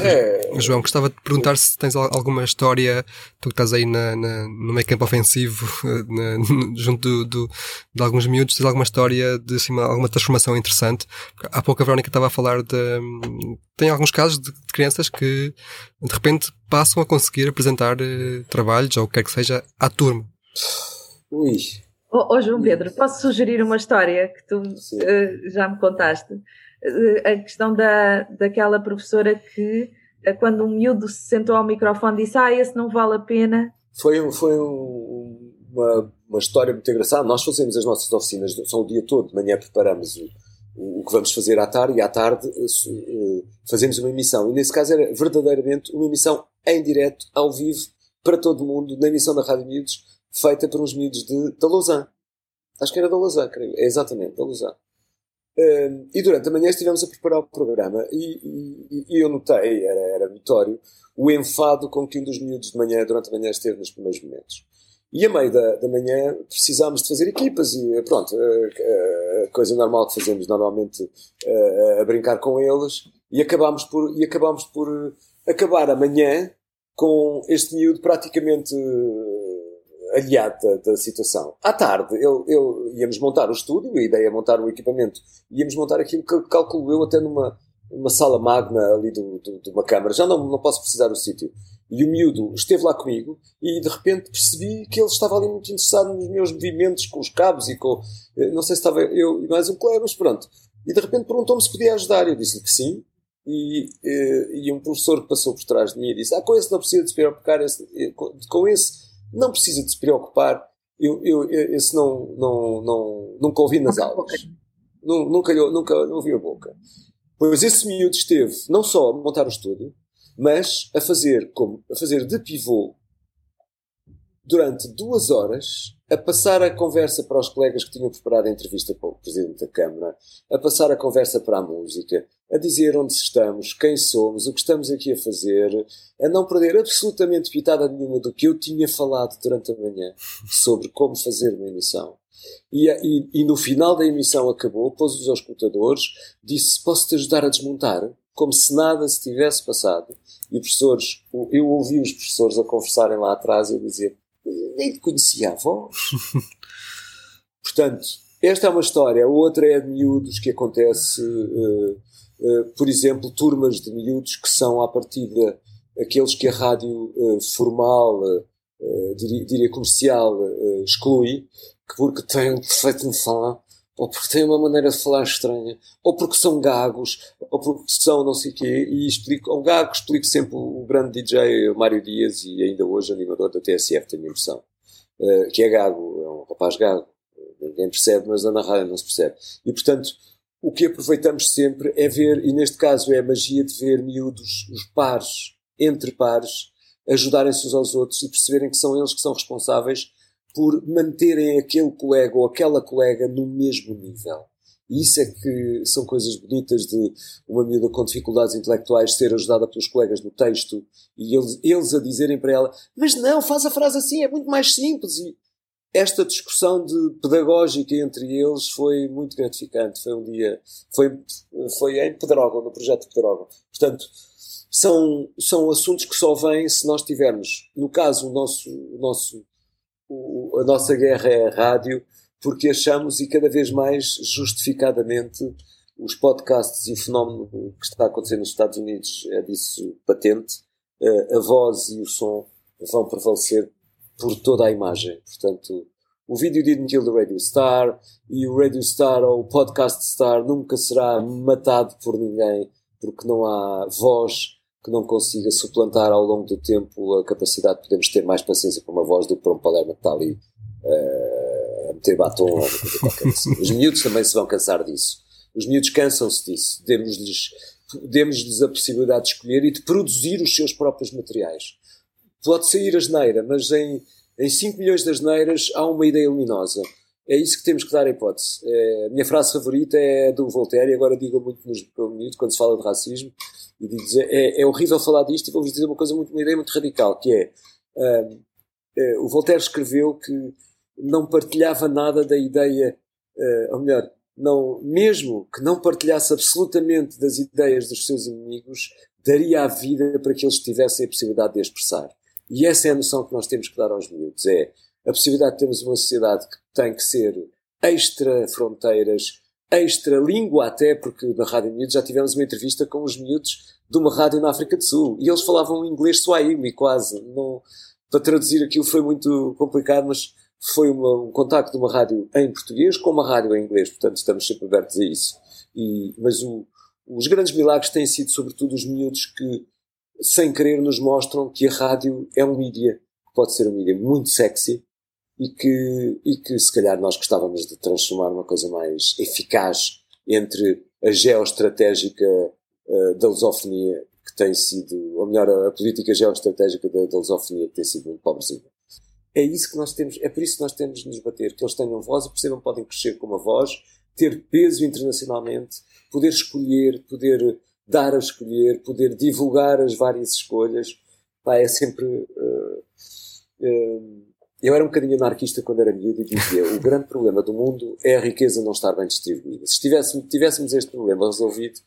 eh, é... João, gostava de perguntar se tens alguma história, tu que estás aí na, na no meio campo ofensivo, na, junto do, do, de alguns miúdos, tens alguma história de assim, alguma transformação interessante. Há pouco a Verónica estava a falar de. Tem alguns casos de, de crianças que de repente passam a conseguir apresentar uh, trabalhos ou o que quer que seja à turma. Ui. Oh, oh João Pedro, posso sugerir uma história que tu uh, já me contaste? A questão da, daquela professora que, eh, quando um miúdo se sentou ao microfone, disse: Ah, esse não vale a pena. Foi, foi um, uma, uma história muito engraçada. Nós fazemos as nossas oficinas, são o dia todo, de manhã preparamos o, o que vamos fazer à tarde e à tarde uh, fazemos uma emissão. E nesse caso era verdadeiramente uma emissão em direto, ao vivo, para todo mundo, na emissão da Rádio Miúdos, feita por uns miúdos de, da Lausanne. Acho que era da Lausanne, creio. É exatamente, da Lausanne e durante a manhã estivemos a preparar o programa e, e, e eu notei, era, era notório, o enfado com que um dos miúdos de manhã, durante a manhã, esteve nos primeiros momentos. E a meio da, da manhã precisámos de fazer equipas e pronto, a, a coisa normal que fazemos normalmente a, a brincar com eles e acabámos por, e acabámos por acabar a manhã com este miúdo praticamente aliado da, da, situação. À tarde, eu, eu, íamos montar o estúdio, a ideia é montar o equipamento, íamos montar aquilo que calculo eu até numa uma sala magna ali de uma câmara. Já não, não posso precisar do sítio. E o miúdo esteve lá comigo e de repente percebi que ele estava ali muito interessado nos meus movimentos com os cabos e com. Eh, não sei se estava eu e mais um colega, mas pronto. E de repente perguntou-me se podia ajudar. Eu disse-lhe que sim. E, eh, e, um professor que passou por trás de mim disse: Ah, com esse não precisa de se preocupar, esse, eh, com esse não precisa de se preocupar. Eu, eu, esse não, não, não, nunca ouvi nas aulas. Nunca, nunca, não ouvi a boca. Pois esse miúdo esteve não só a montar o estúdio, mas a fazer, como, a fazer de pivô durante duas horas, a passar a conversa para os colegas que tinham preparado a entrevista para o Presidente da Câmara, a passar a conversa para a música, a dizer onde estamos, quem somos, o que estamos aqui a fazer, a não perder absolutamente pitada nenhuma do que eu tinha falado durante a manhã sobre como fazer uma emissão. E, e, e no final da emissão acabou, pôs-os aos escutadores, disse: Posso te ajudar a desmontar? Como se nada se tivesse passado. E professores, eu ouvi os professores a conversarem lá atrás e a dizer: Nem te conhecia a voz. Portanto, esta é uma história. A outra é de miúdos que acontece, uh, uh, por exemplo, turmas de miúdos que são, à partida, aqueles que a rádio uh, formal, diria, diria, comercial, exclui, porque têm um defeito de falar, ou porque têm uma maneira de falar estranha, ou porque são gagos, ou porque são não sei o quê, e explico, o gago explico sempre o grande DJ Mário Dias, e ainda hoje animador da TSF, tenho a impressão, uh, que é gago, é um rapaz gago, ninguém percebe, mas na rádio não se percebe. E portanto, o que aproveitamos sempre é ver, e neste caso é a magia de ver miúdos, os pares, entre pares, ajudarem-se uns aos outros e perceberem que são eles que são responsáveis por manterem aquele colega ou aquela colega no mesmo nível. E isso é que são coisas bonitas de uma miúda com dificuldades intelectuais ser ajudada pelos colegas no texto e eles, eles a dizerem para ela: Mas não, faz a frase assim, é muito mais simples. E esta discussão de pedagógica entre eles foi muito gratificante. Foi um dia, foi, foi em Pedrógão, no projeto Pedrógão. Portanto, são, são assuntos que só vêm se nós tivermos, no caso, o nosso, o nosso o, a nossa guerra é a rádio, porque achamos, e cada vez mais justificadamente, os podcasts e o fenómeno que está a acontecer nos Estados Unidos é disso patente, a voz e o som vão prevalecer por toda a imagem. Portanto, o vídeo Didn't Kill the Radio Star e o Radio Star ou o Podcast Star nunca será matado por ninguém porque não há voz que não consiga suplantar ao longo do tempo a capacidade de podermos ter mais paciência com uma voz do que para um Palermo que está ali uh, a meter batom ou coisa qualquer assim. Os miúdos também se vão cansar disso. Os miúdos cansam-se disso. Demos-lhes demos a possibilidade de escolher e de produzir os seus próprios materiais. Pode sair a geneira, mas em, em 5 milhões de asneiras há uma ideia luminosa. É isso que temos que dar a hipótese. É, a minha frase favorita é do Voltaire, e agora digo muito nos minuto quando se fala de racismo, e digo dizer, é, é horrível falar disto, e vou-vos dizer uma coisa, muito, uma ideia muito radical, que é, um, é, o Voltaire escreveu que não partilhava nada da ideia, uh, ou melhor, não, mesmo que não partilhasse absolutamente das ideias dos seus inimigos, daria a vida para que eles tivessem a possibilidade de expressar. E essa é a noção que nós temos que dar aos miúdos, é a possibilidade de termos uma sociedade que tem que ser extra fronteiras, extra língua até, porque na Rádio Miúdos já tivemos uma entrevista com os miúdos de uma rádio na África do Sul e eles falavam inglês swahili quase. Não, para traduzir aquilo foi muito complicado, mas foi uma, um contacto de uma rádio em português com uma rádio em inglês, portanto estamos sempre abertos a isso. E, mas o, os grandes milagres têm sido sobretudo os miúdos que, sem querer, nos mostram que a rádio é um mídia, pode ser um mídia muito sexy, e que, e que se calhar nós gostávamos de transformar numa coisa mais eficaz entre a geoestratégica uh, da lusofonia que tem sido, ou melhor, a política geoestratégica da, da lusofonia que tem sido muito pobrezinha. É isso que nós temos, é por isso que nós temos de nos bater, que eles tenham voz e percebam que podem crescer com uma voz, ter peso internacionalmente, poder escolher, poder dar a escolher, poder divulgar as várias escolhas. Pá, é sempre. Uh, uh, eu era um bocadinho anarquista quando era miúdo e dizia o grande problema do mundo é a riqueza não estar bem distribuída. Se tivéssemos, tivéssemos este problema resolvido,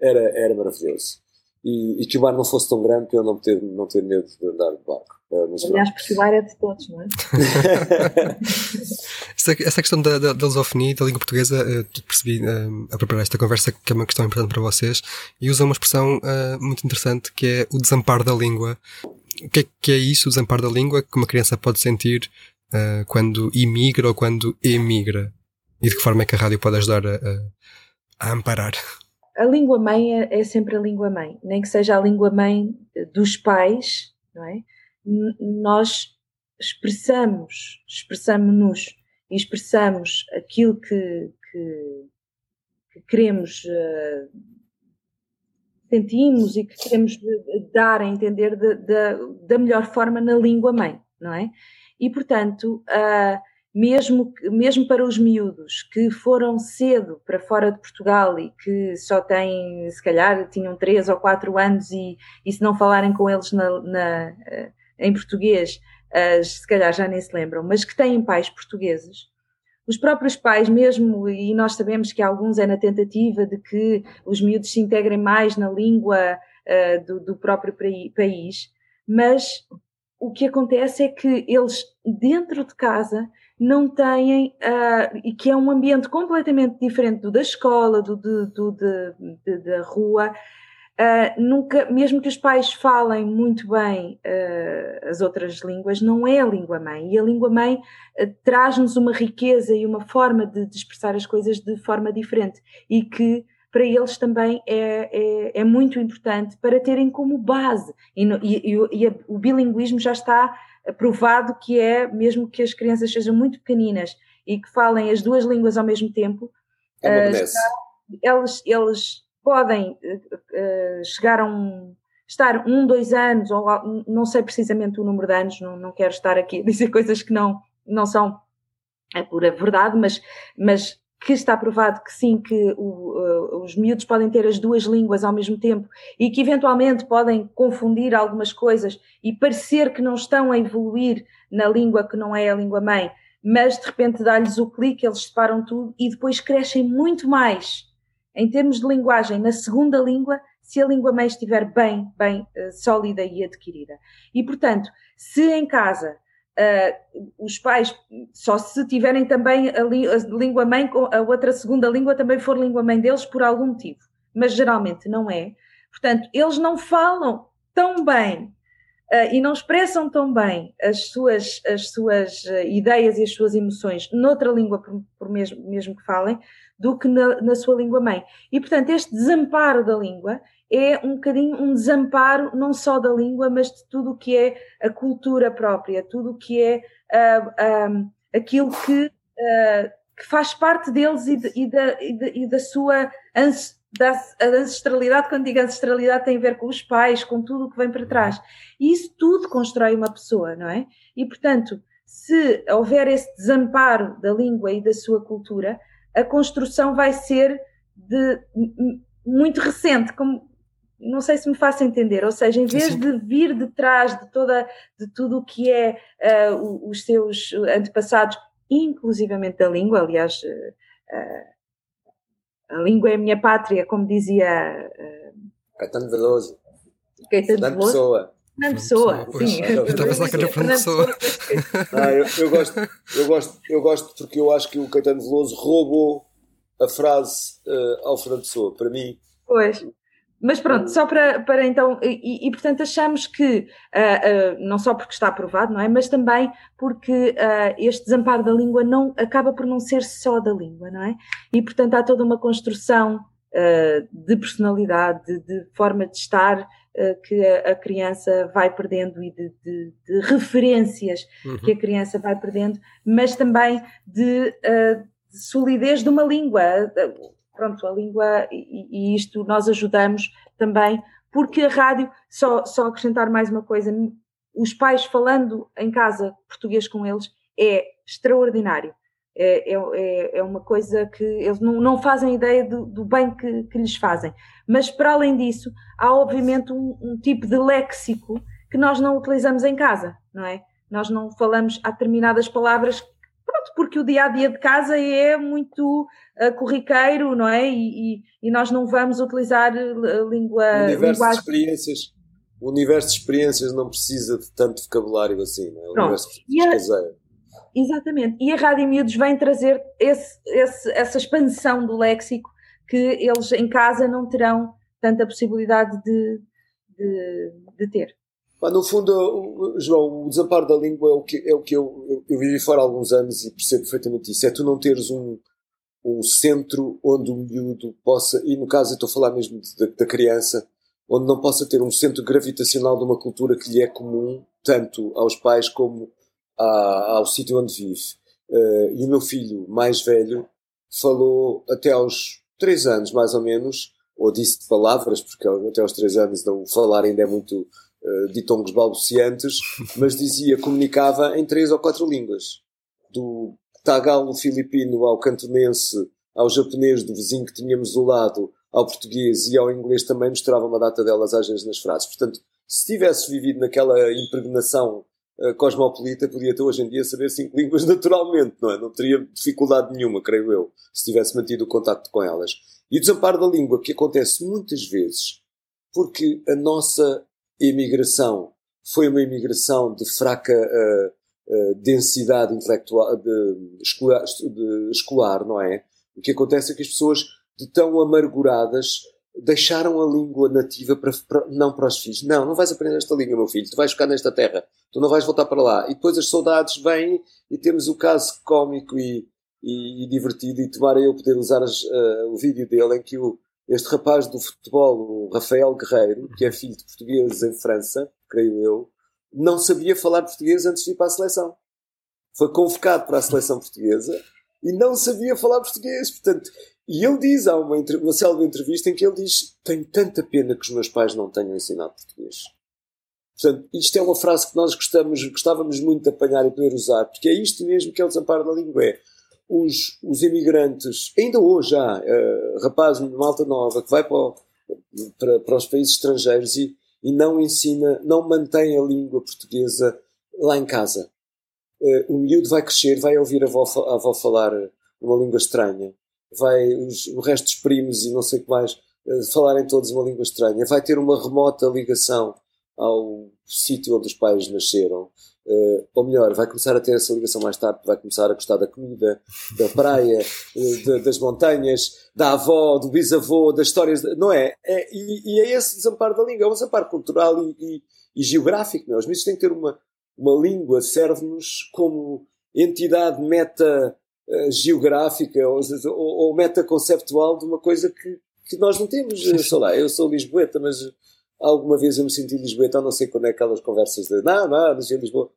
era, era maravilhoso. e, e, que o mar não fosse tão grande para eu não ter, não ter medo de andar de barco. Uh, Aliás, porque o mar é de todos, não é? essa, essa questão da, da, da lusofonia da língua portuguesa, eu percebi uh, a preparar esta conversa que é uma questão importante para vocês e usa uma expressão uh, muito interessante que é o desamparo da língua. O que é, que é isso, o desamparo da língua, que uma criança pode sentir uh, quando imigra ou quando emigra? E de que forma é que a rádio pode ajudar a, a, a amparar? a língua mãe é, é, sempre a língua mãe, nem que seja a língua mãe dos pais, não é? nós expressamos, expressamos-nos e expressamos aquilo que, que, que queremos, uh, sentimos e que queremos dar a entender de, de, da melhor forma na língua mãe, não é? E portanto, uh, mesmo, mesmo para os miúdos que foram cedo para fora de Portugal e que só têm, se calhar, tinham 3 ou 4 anos e, e se não falarem com eles na, na, eh, em português, uh, se calhar já nem se lembram, mas que têm pais portugueses, os próprios pais mesmo, e nós sabemos que alguns é na tentativa de que os miúdos se integrem mais na língua uh, do, do próprio país, mas o que acontece é que eles, dentro de casa, não têm, uh, e que é um ambiente completamente diferente do da escola, do, do, do de, de, da rua, uh, nunca, mesmo que os pais falem muito bem uh, as outras línguas, não é a língua mãe. E a língua mãe traz-nos uma riqueza e uma forma de, de, expressar as coisas de forma diferente e que para eles também é, é, é muito importante para terem como base. E, no, e, e, e o bilinguismo já está provado que é, mesmo que as crianças sejam muito pequeninas e que falem as duas línguas ao mesmo tempo, é uh, eles, eles podem uh, chegar a um, estar um, dois anos, ou não sei precisamente o número de anos, não, não quero estar aqui a dizer coisas que não, não são a pura verdade, mas, mas que está provado que sim, que o, uh, os miúdos podem ter as duas línguas ao mesmo tempo e que eventualmente podem confundir algumas coisas e parecer que não estão a evoluir na língua que não é a língua mãe, mas de repente dá-lhes o clique, eles separam tudo e depois crescem muito mais em termos de linguagem na segunda língua se a língua mãe estiver bem, bem uh, sólida e adquirida. E portanto, se em casa Uh, os pais, só se tiverem também a, a, língua mãe, a outra segunda língua também for língua mãe deles por algum motivo, mas geralmente não é. Portanto, eles não falam tão bem uh, e não expressam tão bem as suas, as suas uh, ideias e as suas emoções noutra língua, por, por mesmo, mesmo que falem, do que na, na sua língua mãe. E, portanto, este desamparo da língua é um bocadinho um desamparo não só da língua, mas de tudo o que é a cultura própria, tudo o que é uh, uh, aquilo que, uh, que, faz parte deles e, de, e, da, e, de, e da, sua da ancestralidade, quando digo ancestralidade, tem a ver com os pais, com tudo o que vem para trás. E isso tudo constrói uma pessoa, não é? E, portanto, se houver esse desamparo da língua e da sua cultura, a construção vai ser de muito recente, como não sei se me faço entender, ou seja, em vez Sim. de vir de trás de toda de tudo o que é uh, os seus antepassados, inclusivamente da língua, aliás, uh, uh, a língua é a minha pátria, como dizia Caetano Veloso. Caetano Veloso. Pessoa. Fernando Pessoa, sim. Eu estava a pensar que era Fernando Pessoa. Ah, eu, eu, gosto, eu, gosto, eu gosto porque eu acho que o Caetano Veloso roubou a frase uh, ao Fernando Pessoa. Para mim, pois. Mas pronto, só para, para então, e, e portanto achamos que, uh, uh, não só porque está aprovado, não é? Mas também porque uh, este desamparo da língua não acaba por não ser só da língua, não é? E portanto há toda uma construção de personalidade, de, de, forma de estar que a, criança vai perdendo e de, de, de referências uhum. que a criança vai perdendo, mas também de, solidez de uma língua pronto, a língua e, e, isto nós ajudamos também, porque a rádio, só, só acrescentar mais uma coisa, os pais falando em casa português com eles é extraordinário. É, é, é uma coisa que eles não, não fazem ideia do, do bem que, que, lhes fazem. Mas, para além disso, há obviamente um, um, tipo de léxico que nós não utilizamos em casa, não é? Nós não falamos, há determinadas palavras porque o dia a dia de casa é muito uh, corriqueiro, não é? E, e, e, nós não vamos utilizar a língua. O universo linguagem... de experiências. O universo de experiências não precisa de tanto vocabulário assim, não é? O Pronto. universo a... Exatamente. E a Rádio Miúdos vem trazer esse, esse, essa expansão do léxico que eles em casa não terão tanta possibilidade de, de, de ter. no fundo, João, o desamparo da língua é o que, é o que eu, eu, eu vivi fora há alguns anos e percebo perfeitamente isso. É tu não teres um, um centro onde o miúdo possa, e no caso eu estou a falar mesmo da, da criança, onde não possa ter um centro gravitacional de uma cultura que lhe é comum, tanto aos pais como à, ao sítio onde vive. Uh, e o meu filho mais velho falou até aos três anos, mais ou menos, ou disse palavras, porque até aos três anos não falar ainda é muito uh, ditongos balbuciantes, mas dizia, comunicava em três ou quatro línguas. Do tagalo filipino ao cantonense, ao japonês do vizinho que tínhamos do lado, ao português e ao inglês também misturava uma data delas às vezes nas frases. Portanto, se tivesse vivido naquela impregnação uh, cosmopolita, podia ter hoje em dia saber cinco línguas naturalmente, não é? Não teria dificuldade nenhuma, creio eu, se tivesse mantido o contacto com elas. E o desamparo da língua, que acontece muitas vezes porque a nossa imigração foi uma imigração de fraca uh, uh, densidade intelectual, de, escolar, de, escolar, não é? O que acontece é que as pessoas, de tão amarguradas, deixaram a língua nativa para, para, não para os filhos. Não, não vais aprender esta língua, meu filho. Tu vais ficar nesta terra. Tu não vais voltar para lá. E depois as saudades vêm e temos o caso cómico e, e, e divertido e tomara eu poder usar as, uh, o vídeo dele em que o, este rapaz do futebol, o Rafael Guerreiro, que é filho de portugueses em França, creio eu, não sabia falar português antes de ir para a seleção. Foi convocado para a seleção portuguesa e não sabia falar português. Portanto, e ele diz, há uma, uma célebre entrevista em que ele diz: Tenho tanta pena que os meus pais não tenham ensinado português. Portanto, isto é uma frase que nós gostamos, gostávamos muito de apanhar e poder usar, porque é isto mesmo que é o desamparo da língua. É os, os imigrantes, ainda hoje há uh, rapazes de malta nova que vai para, o, para, para, os países estrangeiros e, e não ensina, não mantém a língua portuguesa lá em casa. Uh, o miúdo vai crescer, vai ouvir a avó, a avó falar uma língua estranha, vai os, o resto dos primos e não sei o que mais uh, falarem todos uma língua estranha, vai ter uma remota ligação ao sítio onde os pais nasceram. Uh, ou melhor, vai começar a ter essa ligação mais tarde, vai começar a gostar da comida, da praia, uh, de, das montanhas, da avó, do bisavô, das histórias, não é? é e, e, é esse desamparo da língua, é um desamparo cultural e, e, e geográfico. Não é? Os miúdos têm que ter uma, uma língua, serve-nos como entidade meta uh, geográfica ou, ou, ou meta conceptual de uma coisa que, que nós não temos. Sei lá, eu sou lisboeta, mas Alguma vez eu me senti lisboeta, não sei quando é aquelas conversas de não, não, nasci em Lisboa.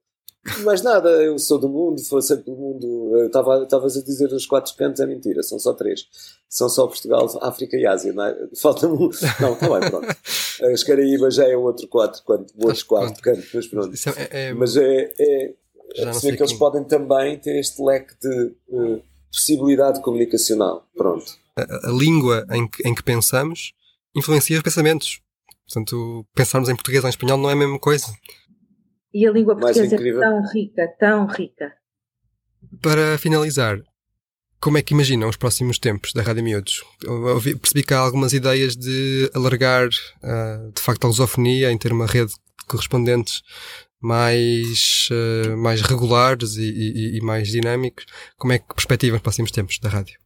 Mas nada, eu sou do mundo, foi sempre do mundo. Estavas a dizer os quatro cantos, é mentira, são só três. São só Portugal, África e Ásia, não é? Falta-me um. Não, está bem, pronto. As Caraíbas já é outro quatro, quanto, outro quatro cantos, mas pronto. É, é, mas é, é, é perceber que eles podem também ter este leque de uh, possibilidade comunicacional. Pronto. A, a língua em que, em que pensamos influencia os pensamentos. Portanto, pensarmos em português ou em espanhol não é a mesma coisa. E a língua portuguesa é tão rica, tão rica. Para finalizar, como é que imaginam os próximos tempos da Rádio Miúdos? Eu percebi que há algumas ideias de alargar, uh, de facto, a lusofonia, em ter uma rede de correspondentes mais, uh, mais regulares e, e, e mais dinâmicos. Como é que perspectivam os próximos tempos da rádio?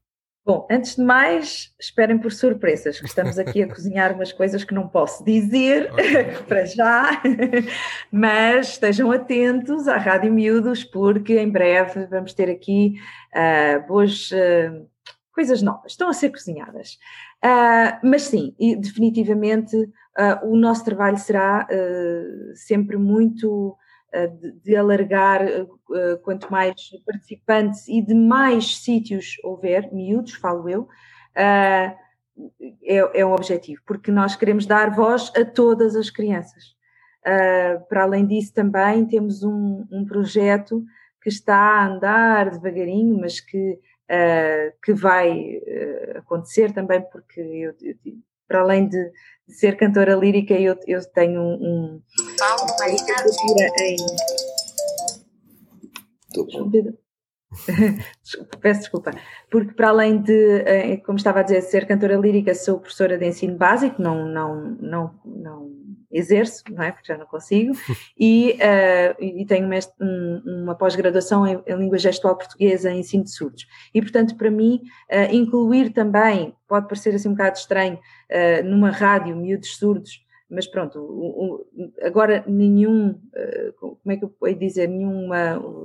Bom, antes de mais, esperem por surpresas, que estamos aqui a cozinhar umas coisas que não posso dizer para já, mas estejam atentos à Rádio Miúdos, porque em breve vamos ter aqui uh, boas uh, coisas novas, estão a ser cozinhadas. Uh, mas sim, definitivamente o nosso trabalho será sempre muito de, de, alargar uh, quanto mais participantes e de mais sítios houver, miúdos, falo eu, uh, é, é um objetivo, porque nós queremos dar voz a todas as crianças. Uh, para além disso, também temos um, um, projeto que está a andar devagarinho, mas que, que vai acontecer também, porque eu, eu, para além de, ser cantora lírica, eu, eu tenho um, uma licenciatura em. Peço desculpa, porque para além de, eh, como estava a dizer, ser cantora lírica, sou professora de ensino básico, não, não, não, não exerço, não é? Porque já não consigo, e, uh, e tenho um, uma pós-graduação em, em, língua gestual portuguesa em ensino de surdos. E, portanto, para mim, uh, incluir também, pode parecer assim um bocado estranho, uh, numa rádio, miúdos surdos, mas pronto, o, o, agora nenhum, como é que eu posso dizer, nenhum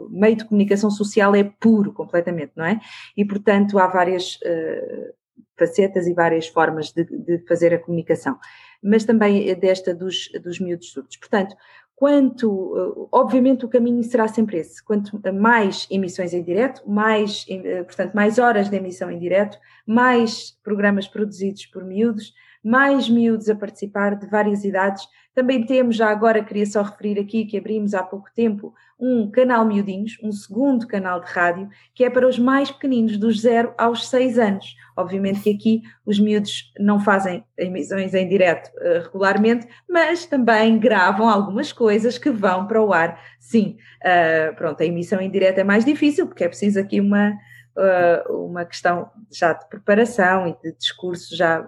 meio de comunicação social é puro completamente, não é? E, portanto, há várias facetas e várias formas de, de fazer a comunicação mas também desta dos, dos miúdos surdos. Portanto, quanto, eh, obviamente o caminho será sempre esse, quanto mais emissões em direto, mais, eh, portanto, mais horas de emissão em direto, mais programas produzidos por miúdos, mais miúdos a participar de várias idades. Também temos, já agora queria só referir aqui que abrimos há pouco tempo um canal Miudinhos, um segundo canal de rádio, que é para os mais pequeninos, dos 0 aos 6 anos. Obviamente que aqui os miúdos não fazem emissões em direto uh, regularmente, mas também gravam algumas coisas que vão para o ar. Sim, uh, pronto, a emissão em direto é mais difícil, porque é preciso aqui uma, uh, uma questão já de preparação e de discurso já,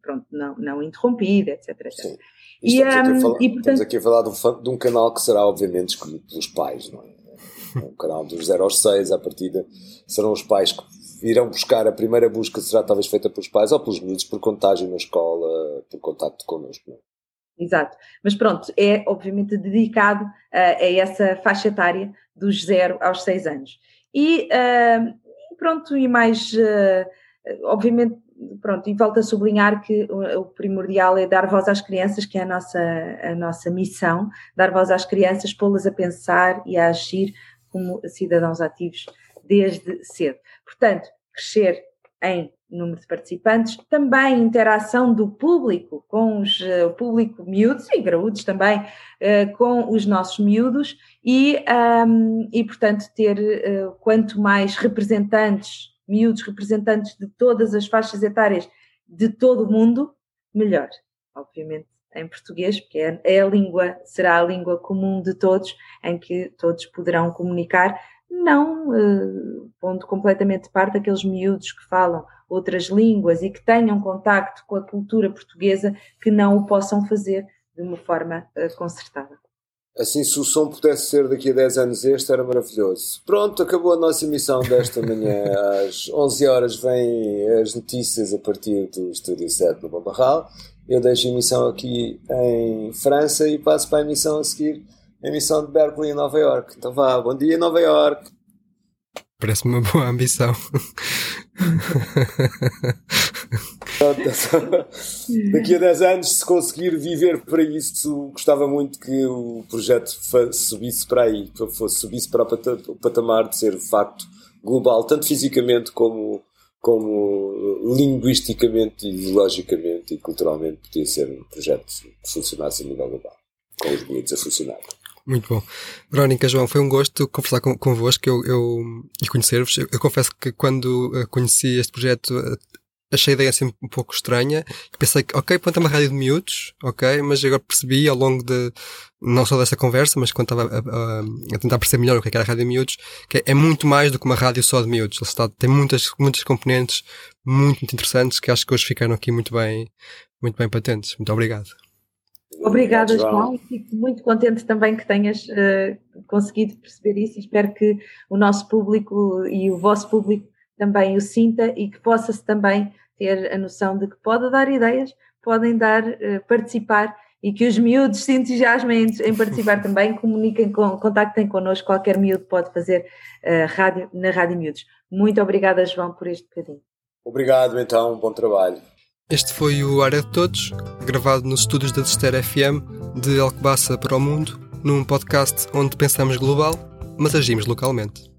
pronto, não, não interrompido, etc. etc. Sim. E, estamos, aqui falar, e, portanto, estamos, aqui a falar de um, de um, canal que será obviamente escolhido pelos pais, não é? Um canal dos 0 aos 6, à partida, serão os pais que irão buscar, a primeira busca será talvez feita pelos pais ou pelos miúdos por contagem na escola, por contacto connosco. Não é? Exato, mas pronto, é obviamente dedicado uh, a essa faixa etária dos 0 aos 6 anos. E uh, pronto, e mais, uh, obviamente, pronto, e volto a sublinhar que o, o, primordial é dar voz às crianças, que é a nossa, a nossa missão, dar voz às crianças, pô-las a pensar e a agir como cidadãos ativos desde cedo. Portanto, crescer em número de participantes, também interação do público com os, uh, o público miúdos e graúdos também uh, com os nossos miúdos e, um, e portanto, ter uh, quanto mais representantes, miúdos representantes de todas as faixas etárias de todo o mundo, melhor. Obviamente em português, porque é, é a língua, será a língua comum de todos, em que todos poderão comunicar não uh, pondo completamente de parte aqueles miúdos que falam outras línguas e que tenham contacto com a cultura portuguesa que não o possam fazer de uma forma uh, concertada. Assim, se o som pudesse ser daqui a 10 anos este, era maravilhoso. Pronto, acabou a nossa emissão desta manhã. Às 11 horas vêm as notícias a partir do Estúdio 7 no Babarral. Eu deixo a emissão aqui em França e passo para a emissão a seguir emissão de Berkeley em Nova York. Então vá, bom dia Nova York. Parece-me uma boa ambição. Daqui a 10 anos, se conseguir viver para isso, gostava muito que o projeto subisse para aí, fosse, subisse para o patamar de ser de facto global, tanto fisicamente como, como linguisticamente, ideologicamente e culturalmente, podia ser um projeto que funcionasse a nível global, com os bilhetes a funcionar. Muito bom. Verónica, João, foi um gosto conversar com, convosco eu, eu, e conhecer-vos. Eu, eu, confesso que quando uh, conheci este projeto uh, achei a ideia assim um pouco estranha. Pensei que, ok, pronto, é uma rádio de miúdos, ok, mas agora percebi ao longo de, não só desta conversa, mas quando estava a, a, a tentar perceber melhor o que é, que era a rádio de miúdos, que é, muito mais do que uma rádio só de miúdos. Ele está, tem muitas, muitas componentes muito, muito interessantes que acho que hoje ficaram aqui muito bem, muito bem patentes. Muito obrigado. Obrigada, João. Fico muito contente também que tenhas uh, conseguido perceber isso e espero que o nosso público e o vosso público também o sinta e que possa-se também ter a noção de que pode dar ideias, podem dar, uh, participar e que os miúdos se entusiasmem em participar também, comuniquem, com, contactem connosco, qualquer miúdo pode fazer uh, rádio, na Rádio Miúdos. Muito obrigada, João, por este bocadinho. Obrigado, então, bom trabalho. Este foi o Área de Todos, gravado nos estúdios da Destera FM de Alcobaça para o Mundo, num podcast onde pensamos global, mas agimos localmente.